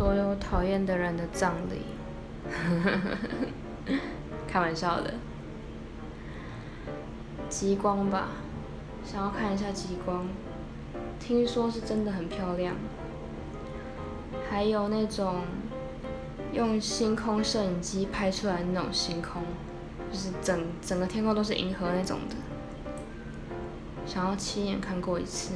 所有讨厌的人的葬礼。开玩笑的。极光吧想要看一下极光。听说是真的很漂亮。还有那种用星空摄影机拍出来那种星空就是整整个天空都是银河那种的。想要亲眼看过一次。